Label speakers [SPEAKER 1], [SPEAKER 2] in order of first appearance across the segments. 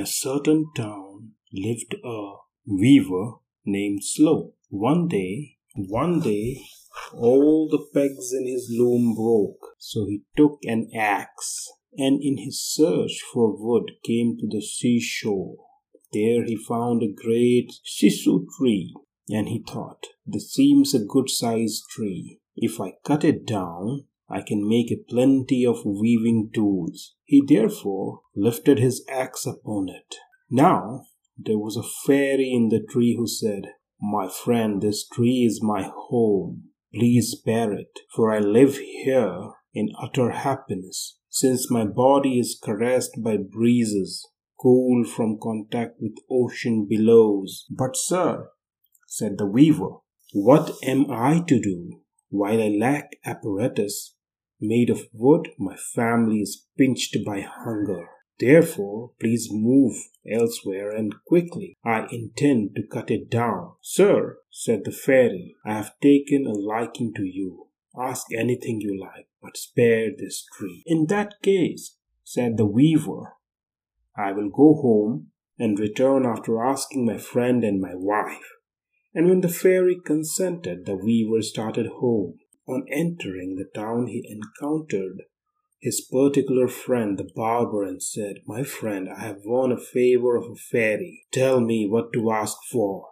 [SPEAKER 1] a certain town lived a weaver named Slow. One day, one day, all the pegs in his loom broke, so he took an axe and in his search for wood came to the seashore. There he found a great sissoo tree, and he thought, This seems a good sized tree. If I cut it down, I can make a plenty of weaving tools. He therefore lifted his axe upon it. Now there was a fairy in the tree who said, My friend, this tree is my home. Please spare it, for I live here in utter happiness, since my body is caressed by breezes, cool from contact with ocean billows. But, sir, said the weaver, what am I to do? While I lack apparatus, made of wood, my family is pinched by hunger. Therefore, please move elsewhere and quickly. I intend to cut it down. Sir, said the fairy, I have taken a liking to you. Ask anything you like, but spare this tree. In that case, said the weaver, I will go home and return after asking my friend and my wife. And when the fairy consented, the weaver started home. On entering the town, he encountered his particular friend, the barber, and said, My friend, I have won a favor of a fairy. Tell me what to ask for.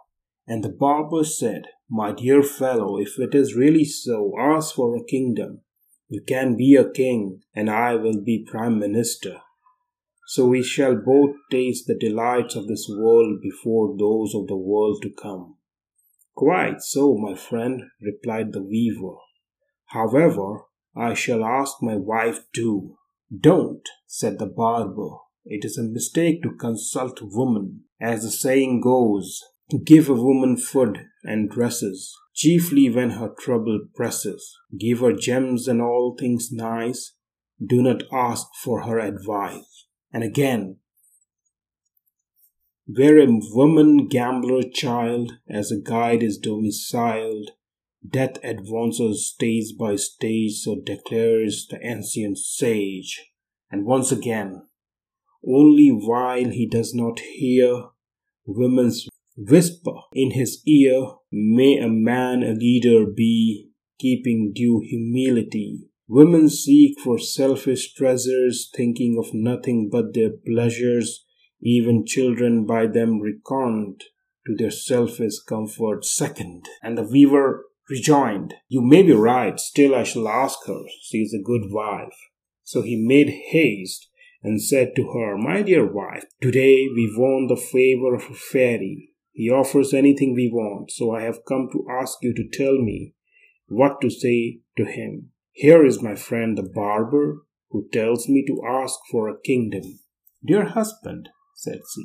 [SPEAKER 1] And the barber said, My dear fellow, if it is really so, ask for a kingdom. You can be a king, and I will be prime minister. So we shall both taste the delights of this world before those of the world to come. Quite so, my friend, replied the weaver. However, I shall ask my wife too. Don't, said the barber. It is a mistake to consult women. As the saying goes, give a woman food and dresses, chiefly when her trouble presses. Give her gems and all things nice. Do not ask for her advice. And again, where a woman gambler child as a guide is domiciled, Death advances stage by stage, so declares the ancient sage. And once again, only while he does not hear women's whisper in his ear, may a man a leader be, keeping due humility. Women seek for selfish treasures, thinking of nothing but their pleasures. Even children by them reckoned to their selfish comfort second. And the weaver rejoined, You may be right, still I shall ask her. She is a good wife. So he made haste and said to her, My dear wife, today we won the favor of a fairy. He offers anything we want, so I have come to ask you to tell me what to say to him. Here is my friend the barber, who tells me to ask for a kingdom. Dear husband, said she,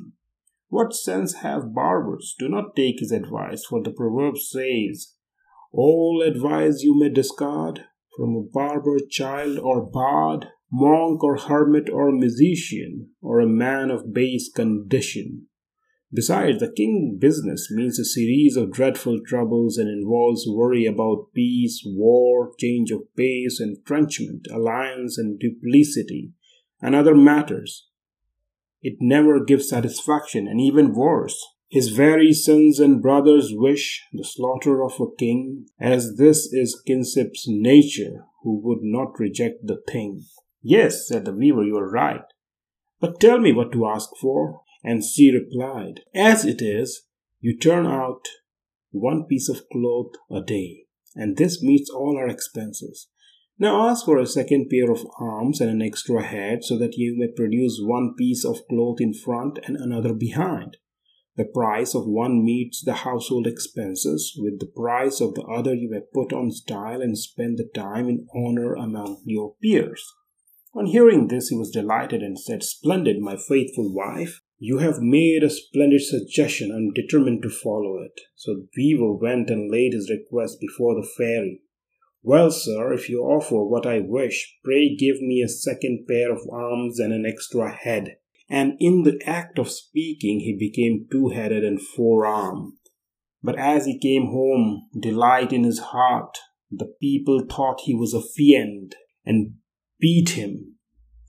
[SPEAKER 1] what sense have barbers? Do not take his advice, for the proverb says, all advice you may discard from a barber, child, or bard, monk, or hermit, or musician, or a man of base condition. Besides, the king business means a series of dreadful troubles and involves worry about peace, war, change of base, entrenchment, alliance, and duplicity, and other matters. It never gives satisfaction, and even worse, his very sons and brothers wish the slaughter of a king, as this is Kinship's nature, who would not reject the thing. Yes, said the weaver, you are right. But tell me what to ask for. And she replied, As it is, you turn out one piece of cloth a day, and this meets all our expenses. Now ask for a second pair of arms and an extra head so that you may produce one piece of cloth in front and another behind. The price of one meets the household expenses. With the price of the other, you may put on style and spend the time in honor among your peers. On hearing this, he was delighted and said, Splendid, my faithful wife. You have made a splendid suggestion. I am determined to follow it. So the weaver went and laid his request before the fairy. Well, sir, if you offer what I wish, pray give me a second pair of arms and an extra head and in the act of speaking he became two headed and four armed. But as he came home, delight in his heart, the people thought he was a fiend and beat him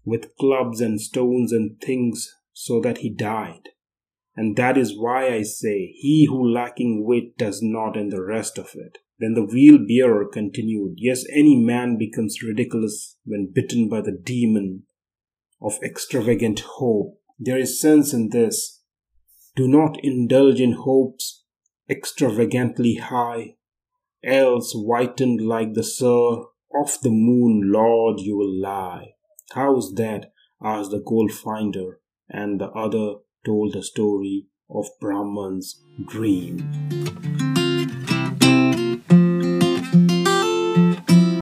[SPEAKER 1] with clubs and stones and things so that he died. And that is why I say, he who lacking wit does not and the rest of it. Then the wheel bearer continued, Yes, any man becomes ridiculous when bitten by the demon of extravagant hope. There is sense in this. Do not indulge in hopes extravagantly high, else whitened like the sur of the moon, Lord, you will lie. How's that? asked the gold finder, and the other told the story of Brahman's dream.